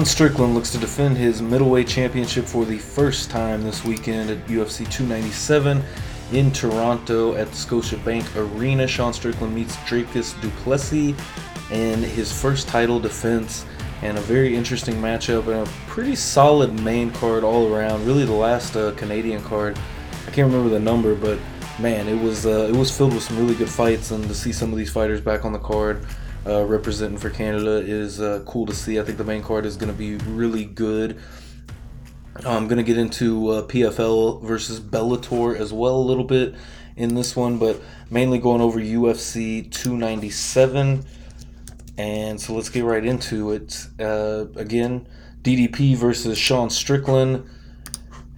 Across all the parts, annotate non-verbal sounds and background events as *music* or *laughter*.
Sean Strickland looks to defend his middleweight championship for the first time this weekend at UFC 297 in Toronto at the Scotiabank Arena. Sean Strickland meets Dricus Du Plessis in his first title defense and a very interesting matchup and a pretty solid main card all around. Really, the last uh, Canadian card. I can't remember the number, but man, it was uh, it was filled with some really good fights, and to see some of these fighters back on the card uh, representing for Canada is uh, cool to see. I think the main card is going to be really good. I'm going to get into uh, PFL versus Bellator as well a little bit in this one, but mainly going over UFC 297. And so let's get right into it. Uh, again, DDP versus Sean Strickland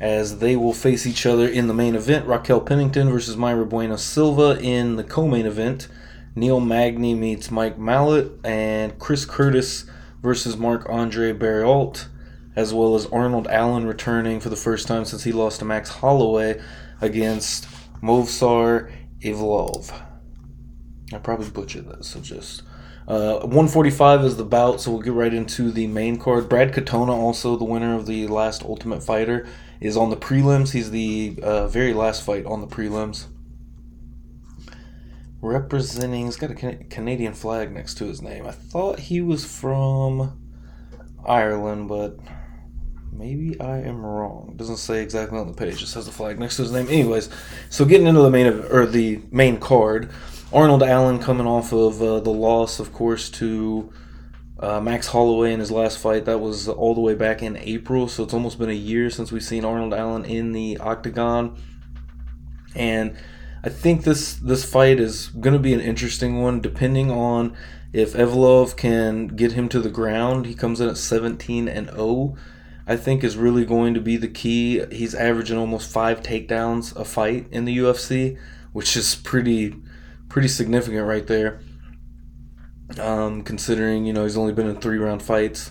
as they will face each other in the main event. Raquel Pennington versus Mayra Bueno Silva in the co main event. Neil Magny meets Mike Malott, and Chris Curtis versus Marc Andre Barriault, as well as Arnold Allen returning for the first time since he lost to Max Holloway against Movsar Evloev. I probably butchered that, so just. Uh, 145 is the bout, so we'll get right into the main card. Brad Katona, also the winner of the last Ultimate Fighter, is on the prelims. He's the uh, very last fight on the prelims representing. He's got a Canadian flag next to his name. I thought he was from Ireland, but maybe I am wrong. Doesn't say exactly on the page. It says the flag next to his name. Anyways, so getting into the main of, or the main card, Arnold Allen coming off of uh, the loss, of course, to. Uh, Max Holloway in his last fight, that was all the way back in April, so it's almost been a year since we've seen Arnold Allen in the octagon. And I think this this fight is going to be an interesting one, depending on if Evloev can get him to the ground. He comes in at 17 and 0. I think is really going to be the key. He's averaging almost five takedowns a fight in the UFC, which is pretty pretty significant right there. Um, considering you know he's only been in three round fights,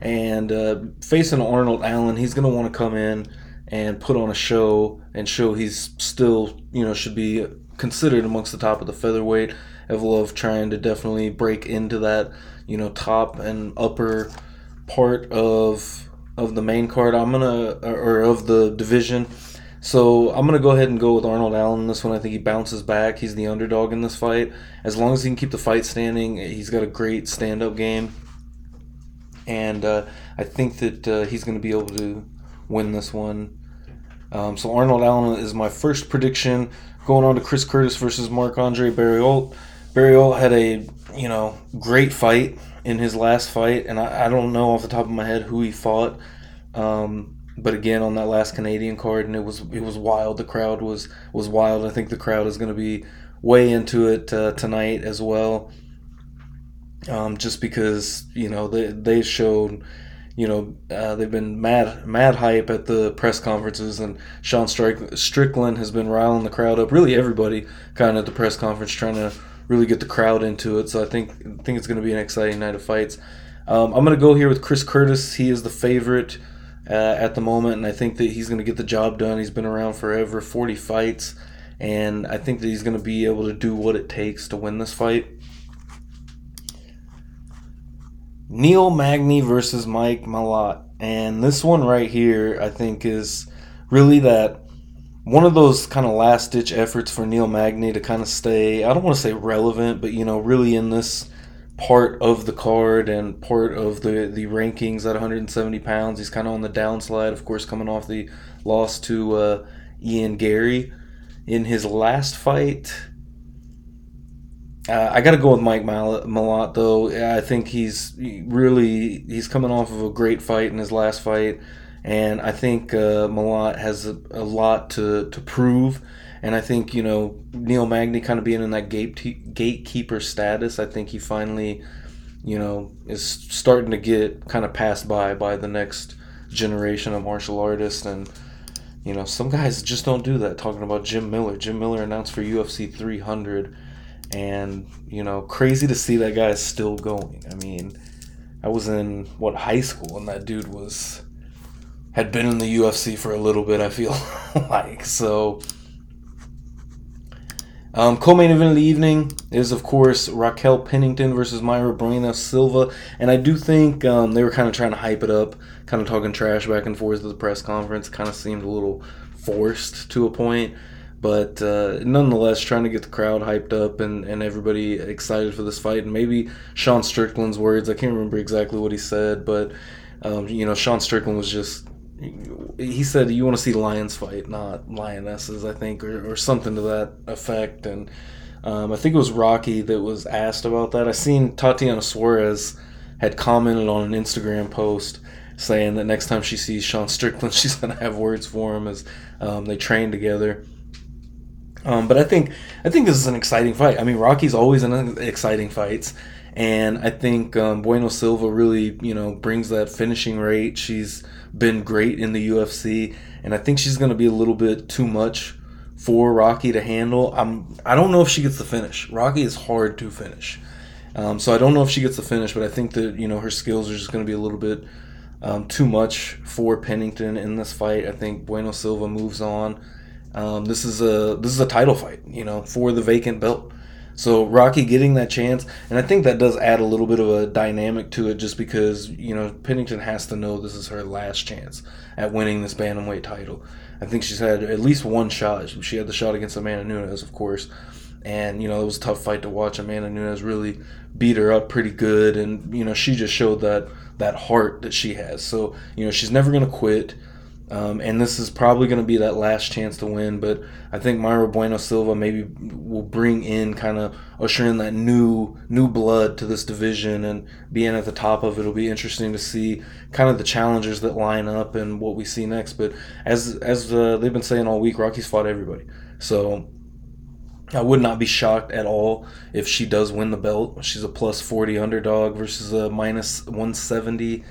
and uh, facing Arnold Allen, he's going to want to come in and put on a show and show he's still, you know, should be considered amongst the top of the featherweight. Evloev trying to definitely break into that, you know, top and upper part of of the main card. I'm gonna or of the division. So I'm gonna go ahead and go with Arnold Allen this one. I think he bounces back. He's the underdog in this fight. As long as he can keep the fight standing, he's got a great stand-up game, and uh, I think that uh, he's to be able to win this one. Um, so Arnold Allen is my first prediction. Going on to Chris Curtis versus Marc Andre Barriault. Barriault had a you know great fight in his last fight, and I, I don't know off the top of my head who he fought. Um, but again, on that last Canadian card, and it was it was wild. The crowd was was wild. I think the crowd is going to be way into it uh, tonight as well. Um, just because you know they they showed you know, uh, they've been mad, mad hype at the press conferences, and Sean Strickland has been riling the crowd up. Really, everybody kind of at the press conference trying to really get the crowd into it. So I think I think it's going to be an exciting night of fights. Um, I'm going to go here with Chris Curtis. He is the favorite uh, at the moment, and I think that he's going to get the job done. He's been around forever, 40 fights, and I think that he's going to be able to do what it takes to win this fight. Neil Magny versus Mike Malott. And this one right here, I think, is really that one of those kind of last ditch efforts for Neil Magny to kind of stay, I don't want to say relevant, but, you know, really in this part of the card and part of the, the rankings at 170 pounds. He's kind of on the downslide, of course, coming off the loss to uh, Ian Garry In his last fight, uh, I got to go with Mike Malott though. I think he's really he's coming off of a great fight in his last fight, and I think uh, Malott has a, a, lot to to prove. And I think you know Neil Magny kind of being in that gate gatekeeper status. I think he finally, you know, is starting to get kind of passed by by the next generation of martial artists and. You know, some guys just don't do that. Talking about Jim Miller. Jim Miller announced for UFC 300 and you know crazy to see that guy still going. I mean i was in what high school and that dude was had been in the ufc for a little bit i feel *laughs* like. So Um, co-main event of the evening is, of course, Raquel Pennington versus Mayra Bueno Silva, and I do think um, they were kind of trying to hype it up, kind of talking trash back and forth at the press conference. Kind of seemed a little forced to a point, but uh, nonetheless, trying to get the crowd hyped up and, and everybody excited for this fight. And maybe Sean Strickland's words, I can't remember exactly what he said, but um, you know, Sean Strickland was just he said you want to see lions fight, not lionesses, I think, or, or something to that effect. And um, I think it was Rocky that was asked about that. I seen Tatiana Suarez had commented on an Instagram post saying that next time she sees Sean Strickland, *laughs* she's gonna have words for him as um, they train together. Um, but I think I think this is an exciting fight. I mean, Rocky's always in exciting fights, and I think um, Bueno Silva really you know brings that finishing rate. She's been great in the UFC, and I think she's going to be a little bit too much for Rocky to handle. I'm I don't know if she gets the finish. Rocky is hard to finish, um, so I don't know if she gets the finish. But I think that you know her skills are just going to be a little bit um, too much for Pennington in this fight. I think Bueno Silva moves on. Um, this is a this is a title fight, you know, for the vacant belt. So Rocky getting that chance, and I think that does add a little bit of a dynamic to it, just because you know Pennington has to know this is her last chance at winning this bantamweight title. I think she's had at least one shot. She had the shot against Amanda Nunes, of course, and you know it was a tough fight to watch. Amanda Nunes really beat her up pretty good, and you know she just showed that that heart that she has. So you know she's never gonna quit. Um, and this is probably going to be that last chance to win. But I think Mayra Bueno Silva maybe will bring in kind of usher in that new new blood to this division and being at the top of it. It'll be interesting to see kind of the challengers that line up and what we see next. But as as uh, they've been saying all week, Rocky's fought everybody, so. I would not be shocked at all if she does win the belt. She's a plus 40 underdog versus a minus 170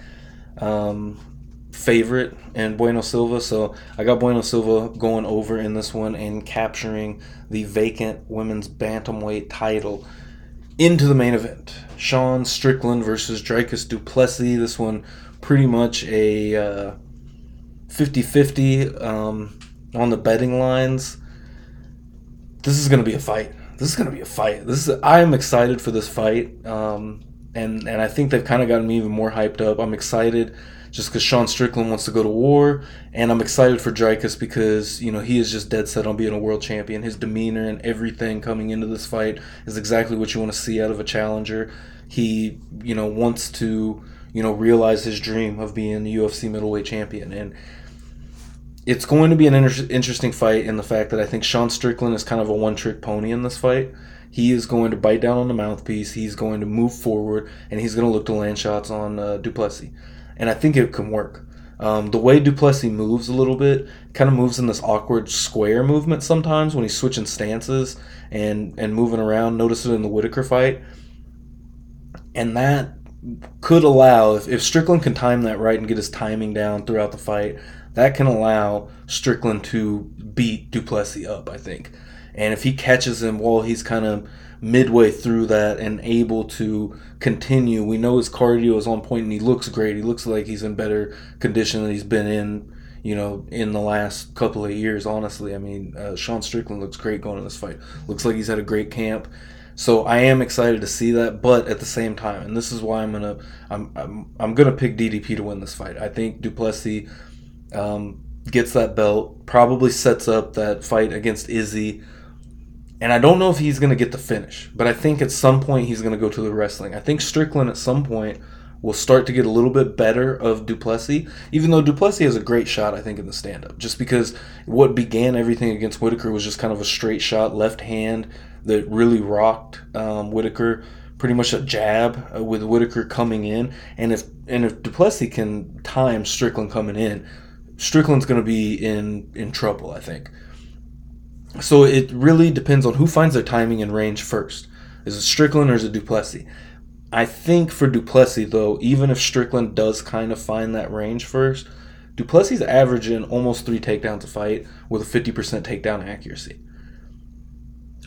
um, favorite and Bueno Silva. So I got Bueno Silva going over in this one and capturing the vacant women's bantamweight title into the main event. Sean Strickland versus Dricus Du Plessis. This one pretty much a uh, 50-50 um, on the betting lines. This is going to be a fight. This is going to be a fight. This is I am excited for this fight. Um, and and I think they've kind of gotten me even more hyped up. I'm excited just because Sean Strickland wants to go to war, and I'm excited for Dricus because you know he is just dead set on being a world champion. His demeanor and everything coming into this fight is exactly what you want to see out of a challenger. He you know wants to you know realize his dream of being the UFC middleweight champion, and it's going to be an inter- interesting fight in the fact that I think Sean Strickland is kind of a one trick pony in this fight. He is going to bite down on the mouthpiece. He's going to move forward, and he's going to look to land shots on uh, Du Plessis and I think it can work. Um, the way Du Plessis moves a little bit, kind of moves in this awkward square movement sometimes when he's switching stances and and moving around. Notice it in the Whitaker fight, and that could allow if, if Strickland can time that right and get his timing down throughout the fight, that can allow Strickland to beat Du Plessis up. I think, and if he catches him while he's kind of midway through that and able to continue. We know his cardio is on point and he looks great. He looks like he's in better condition than he's been in, you know, in the last couple of years. Honestly, I mean, uh, Sean Strickland looks great going in this fight. Looks like he's had a great camp. So I am excited to see that, but at the same time, and this is why I'm gonna I'm I'm, I'm gonna pick DDP to win this fight. I think Du Plessis um, gets that belt, probably sets up that fight against Izzy and I don't know if he's going to get the finish, but I think at some point he's going to go to the wrestling. I think Strickland at some point will start to get a little bit better of Du Plessis, even though Du Plessis has a great shot, I think, in the stand up. Just because what began everything against Whitaker was just kind of a straight shot, left hand that really rocked um, Whitaker. Pretty much a jab uh, with Whitaker coming in, and if and if Du Plessis can time Strickland coming in, Strickland's going to be in in trouble. I think. So it really depends on who finds their timing and range first. Is it Strickland or is it Du Plessis? I think for Du Plessis, though, even if Strickland does kind of find that range first, Du Plessis is averaging almost three takedowns a fight with a 50% takedown accuracy.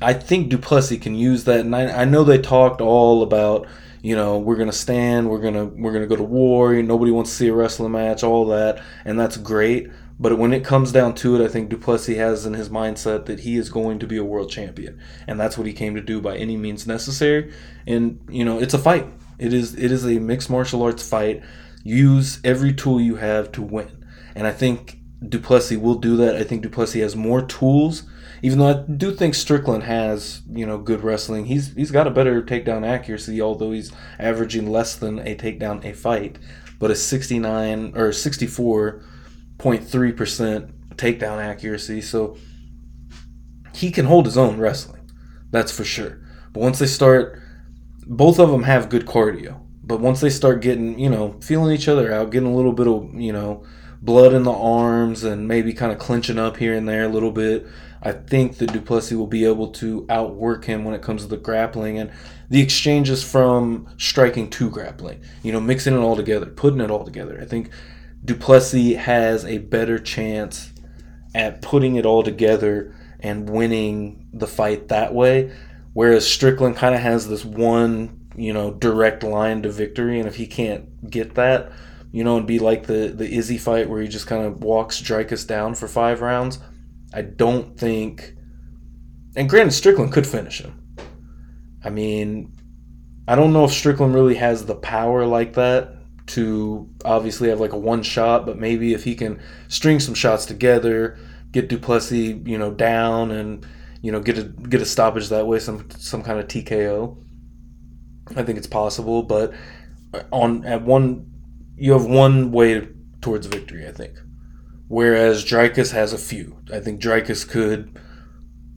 I think Du Plessis can use that, and I, I know they talked all about, you know, we're gonna stand, we're gonna we're gonna go to war. Nobody wants to see a wrestling match, all that, and that's great. But when it comes down to it, I think Du Plessis has in his mindset that he is going to be a world champion, and that's what he came to do by any means necessary. And you know, it's a fight. It is it is a mixed martial arts fight. Use every tool you have to win, and I think Du Plessis will do that. I think Du Plessis has more tools. Even though I do think Strickland has, you know, good wrestling, he's he's got a better takedown accuracy, although he's averaging less than a takedown a fight. But a 69 or 64 0.3% takedown accuracy. So he can hold his own wrestling. That's for sure. But once they start, both of them have good cardio. But once they start getting, you know, feeling each other out, getting a little bit of, you know, blood in the arms and maybe kind of clinching up here and there a little bit, I think that Du Plessis will be able to outwork him when it comes to the grappling and the exchanges from striking to grappling. You know, mixing it all together, putting it all together. I think Du Plessis has a better chance at putting it all together and winning the fight that way. Whereas Strickland kind of has this one, you know, direct line to victory, and if he can't get that, you know, and be like the the Izzy fight where he just kind of walks Dricus down for five rounds, I don't think. And granted, Strickland could finish him. I mean, I don't know if Strickland really has the power like that to obviously have like a one shot, but maybe if he can string some shots together, get Du Plessis, you know, down and you know get a get a stoppage that way, some some kind of TKO. I think it's possible, but uh, on at one you have one way towards victory, I think. Whereas Dricus has a few. I think Dricus could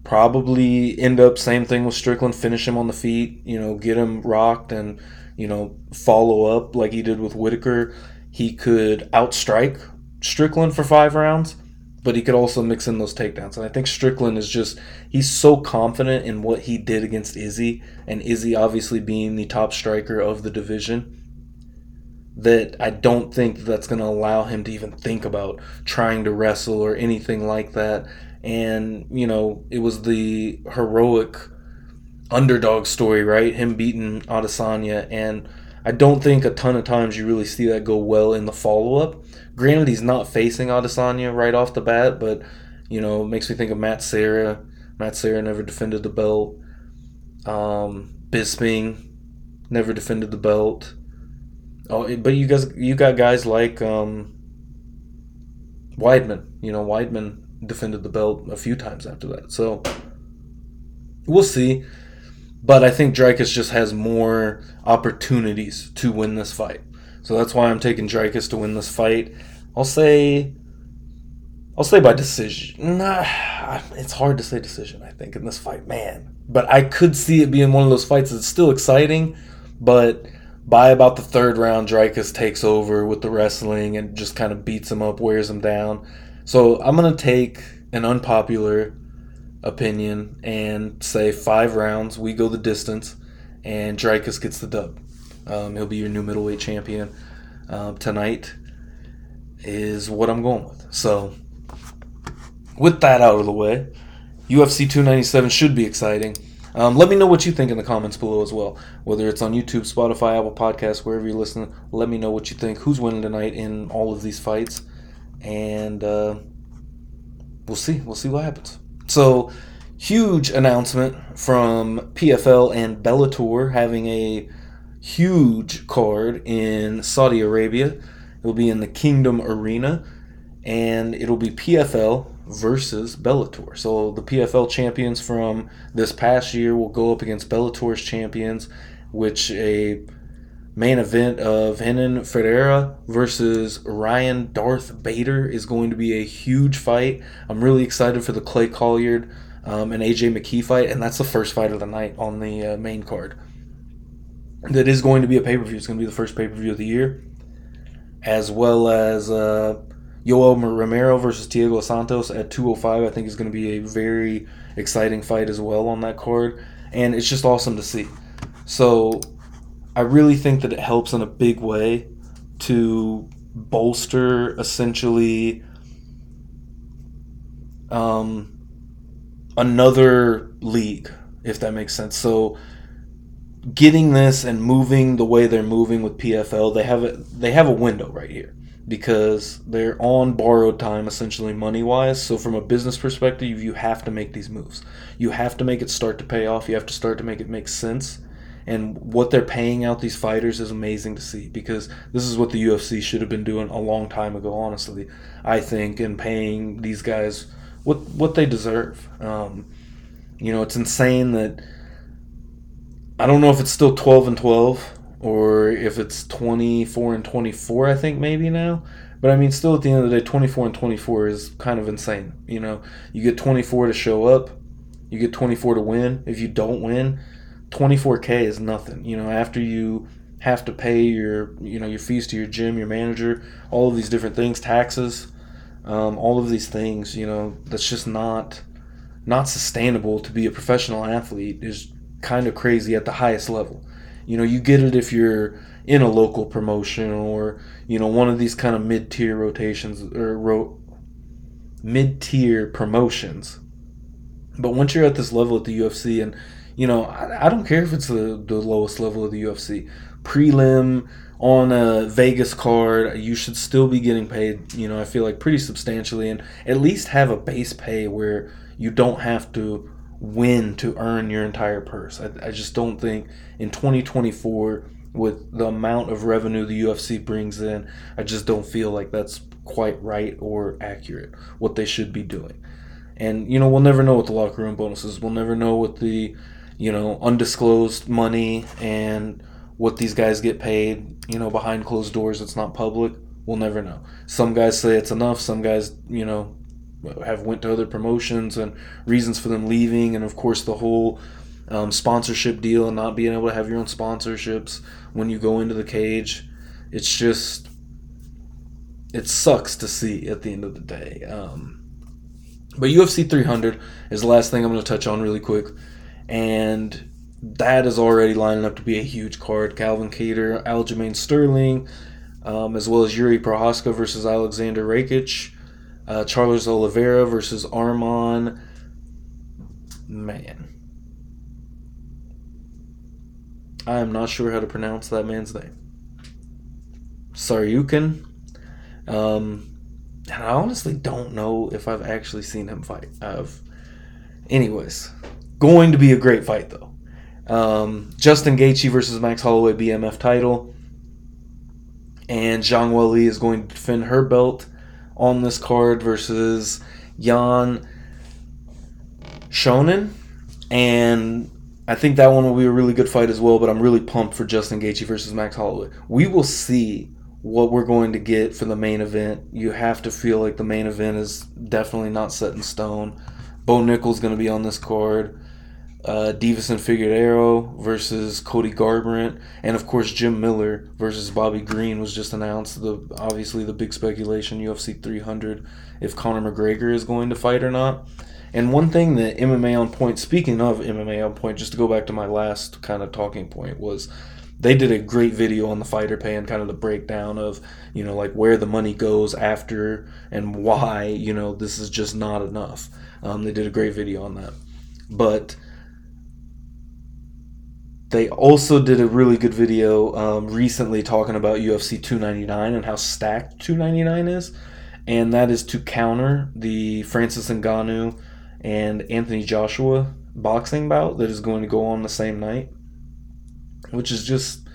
probably end up same thing with Strickland, finish him on the feet, you know, get him rocked and you know, follow up like he did with Whitaker. He could outstrike Strickland for five rounds, but he could also mix in those takedowns. And I think Strickland is just, he's so confident in what he did against Izzy, and Izzy obviously being the top striker of the division, that I don't think that's going to allow him to even think about trying to wrestle or anything like that. And, you know, it was the heroic underdog story, right? Him beating Adesanya, and I don't think a ton of times you really see that go well in the follow up. Granted, he's not facing Adesanya right off the bat, but you know, makes me think of Matt Serra. Matt Serra never defended the belt. Um, Bisping never defended the belt. Oh, but you guys, you got guys like um, Weidman. You know, Weidman defended the belt a few times after that. So we'll see. But I think Dricus just has more opportunities to win this fight. So that's why I'm taking Dricus to win this fight. I'll say I'll say by decision. Nah, it's hard to say decision, I think, in this fight, man. But I could see it being one of those fights that's still exciting, but by about the third round, Dricus takes over with the wrestling and just kind of beats him up, wears him down. So I'm to take an unpopular opinion and say five rounds, we go the distance, and Dricus gets the dub. Um, he'll be your new middleweight champion uh, tonight. Is what I'm going with. So, with that out of the way, UFC 297 should be exciting. Um, let me know what you think in the comments below as well. Whether it's on YouTube, Spotify, Apple Podcasts, wherever you're listening, let me know what you think. Who's winning tonight in all of these fights, and uh, we'll see. We'll see what happens. So, huge announcement from PFL and Bellator having a huge card in Saudi Arabia. It will be in the Kingdom Arena, and it'll be PFL versus Bellator. So the PFL champions from this past year will go up against Bellator's champions, which a main event of Renan Ferreira versus Ryan Darth Bader is going to be a huge fight. I'm really excited for the Clay Collard um, and AJ McKee fight, and that's the first fight of the night on the uh, main card. That is going to be a pay per view. It's going to be the first pay per view of the year, as well as uh, Yoel Romero versus Diego Santos at 205. I think is going to be a very exciting fight as well on that card, and it's just awesome to see. So I really think that it helps in a big way to bolster essentially um, another league, if that makes sense. So getting this and moving the way they're moving with PFL, they have a, they have a window right here. because they're on borrowed time essentially money wise so from a business perspective you have to make these moves you have to make it start to pay off you have to start to make it make sense and what they're paying out these fighters is amazing to see because this is what the UFC should have been doing a long time ago honestly I think and paying these guys what what they deserve. Um, you know it's insane that I don't know if it's still 12 and 12 or if it's 24 and 24 I think maybe now. But I mean still at the end of the day 24 and 24 is kind of insane you know. You get 24 to show up you get 24 to win. If you don't win 24k is nothing you know after you have to pay your you know your fees to your gym your manager all of these different things taxes um, all of these things you know that's just not not sustainable to be a professional athlete is kind of crazy at the highest level you know, you get it if you're in a local promotion or you know one of these kind of mid-tier rotations or ro- mid-tier promotions. But once you're at this level at the UFC, and you know, I, I don't care if it's the, the lowest level of the UFC, prelim on a Vegas card, you should still be getting paid. You know, I feel like pretty substantially, and at least have a base pay where you don't have to win to earn your entire purse. I, I just don't think in 2024 with the amount of revenue the UFC brings in, I just don't feel like that's quite right or accurate what they should be doing. And you know, we'll never know what the locker room bonuses. We'll never know what the you know undisclosed money and what these guys get paid. You know, behind closed doors, it's not public. We'll never know. Some guys say it's enough. Some guys, you know, have went to other promotions and reasons for them leaving, and of course the whole um, sponsorship deal and not being able to have your own sponsorships when you go into the cage. It's just it sucks to see at the end of the day. Um, but UFC 300 is the last thing I'm going to touch on really quick, and that is already lining up to be a huge card. Calvin Kattar, Aljamain Sterling, um, as well as Yuri Prochazka versus Alexander Rakic uh, Charles Oliveira versus Arman. Man. I am not sure how to pronounce that man's name. Saryukin. Um, and I honestly don't know if I've actually seen him fight. I've, anyways, going to be a great fight though. Um, Justin Gaethje versus Max Holloway BMF title, and Zhang Weili is going to defend her belt on this card versus Yan Xiaonan. And I think that one will be a really good fight as well, but I'm really pumped for Justin Gaethje versus Max Holloway. We will see what we're going to get for the main event. You have to feel like the main event is definitely not set in stone. Bo Nickal's going to be on this card uh, Deiveson Figueiredo versus Cody Garbrandt, and of course Jim Miller versus Bobby Green was just announced. The obviously the big speculation UFC 300 if Conor McGregor is going to fight or not. And one thing that MMA on point, speaking of MMA on point, just to go back to my last kind of talking point was they did a great video on the fighter pay and kind of the breakdown of you know like where the money goes after and why you know this is just not enough. Um, they did a great video on that, but they also did a really good video um, recently talking about UFC 299 and how stacked 299 is, and that is to counter the Francis Ngannou and Anthony Joshua boxing bout that is going to go on the same night, which is just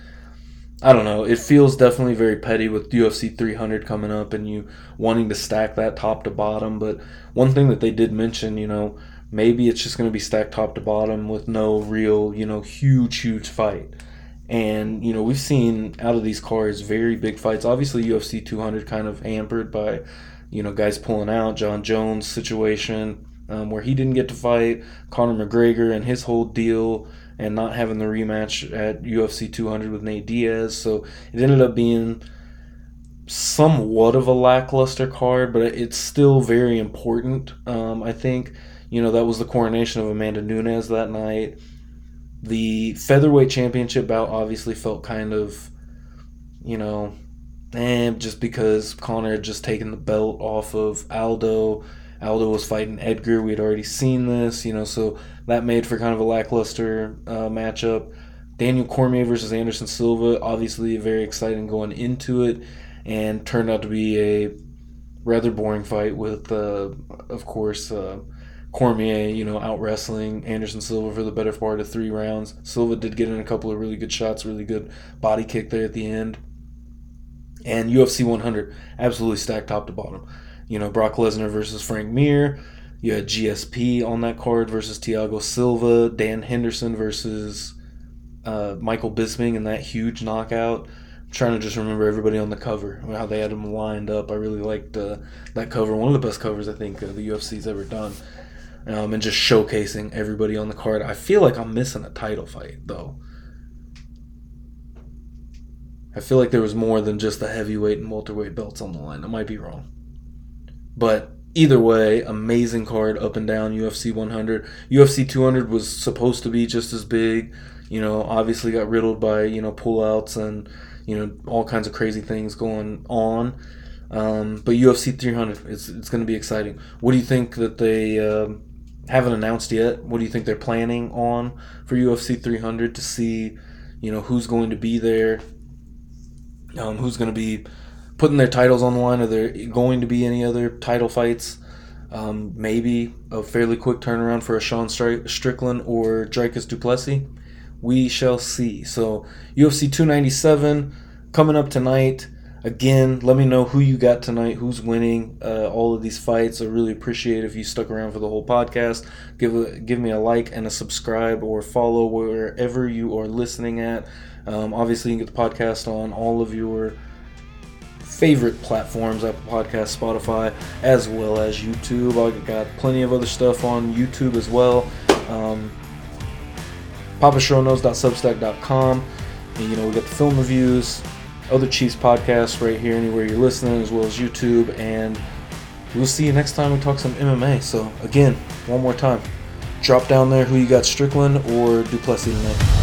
I don't know. It feels definitely very petty with UFC 300 coming up and you wanting to stack that top to bottom. But one thing that they did mention, you know, maybe it's just going to be stacked top to bottom with no real, you know, huge, huge fight. And, you know, we've seen out of these cards very big fights. Obviously, UFC 200 kind of hampered by, you know, guys pulling out. Jon Jones' situation um, where he didn't get to fight. Conor McGregor and his whole deal and not having the rematch at UFC 200 with Nate Diaz. So it ended up being somewhat of a lackluster card, but it's still very important, um, I think. You know, that was the coronation of Amanda Nunes that night. The featherweight championship bout obviously felt kind of, you know, eh, just because Conor had just taken the belt off of Aldo. Aldo was fighting Edgar. We had already seen this, you know, so that made for kind of a lackluster uh, matchup. Daniel Cormier versus Anderson Silva, obviously very exciting going into it. and turned out to be a rather boring fight with, uh, of course, uh, Cormier, you know, out wrestling Anderson Silva for the better part of three rounds. Silva did get in a couple of really good shots, really good body kick there at the end. And UFC 100, absolutely stacked top to bottom. You know, Brock Lesnar versus Frank Mir. You had GSP on that card versus Thiago Silva. Dan Henderson versus uh, Michael Bisping in that huge knockout. I'm trying to just remember everybody on the cover, how they had them lined up. I really liked uh, that cover. One of the best covers I think uh, the UFC's ever done um, and just showcasing everybody on the card. I feel like I'm missing a title fight though. I feel like there was more than just the heavyweight and welterweight belts on the line. I might be wrong, but either way, amazing card up and down. UFC 100, UFC 200 was supposed to be just as big. You know, obviously got riddled by you know pullouts and you know all kinds of crazy things going on. Um, but UFC 300, it's, it's going to be exciting. What do you think that they um, haven't announced yet. What do you think they're planning on for UFC 300 to see, you know, who's going to be there, um, who's going to be putting their titles on the line? Are there going to be any other title fights? Um, maybe a fairly quick turnaround for a Sean Strickland or Dricus du Plessis. We shall see. So UFC 297 coming up tonight. Again, let me know who you got tonight, who's winning uh, all of these fights. I really appreciate if you stuck around for the whole podcast. Give a, give me a like and a subscribe or follow wherever you are listening at. Um, obviously, you can get the podcast on all of your favorite platforms Apple Podcast, Spotify, as well as YouTube. I got plenty of other stuff on YouTube as well. Um, PapaShowNows.substack.com. And, you know, we got the film reviews, other Chiefs podcasts right here, anywhere you're listening, as well as YouTube. And we'll see you next time we talk some MMA. So, again, one more time, drop down there who you got, Strickland or du Plessis tonight.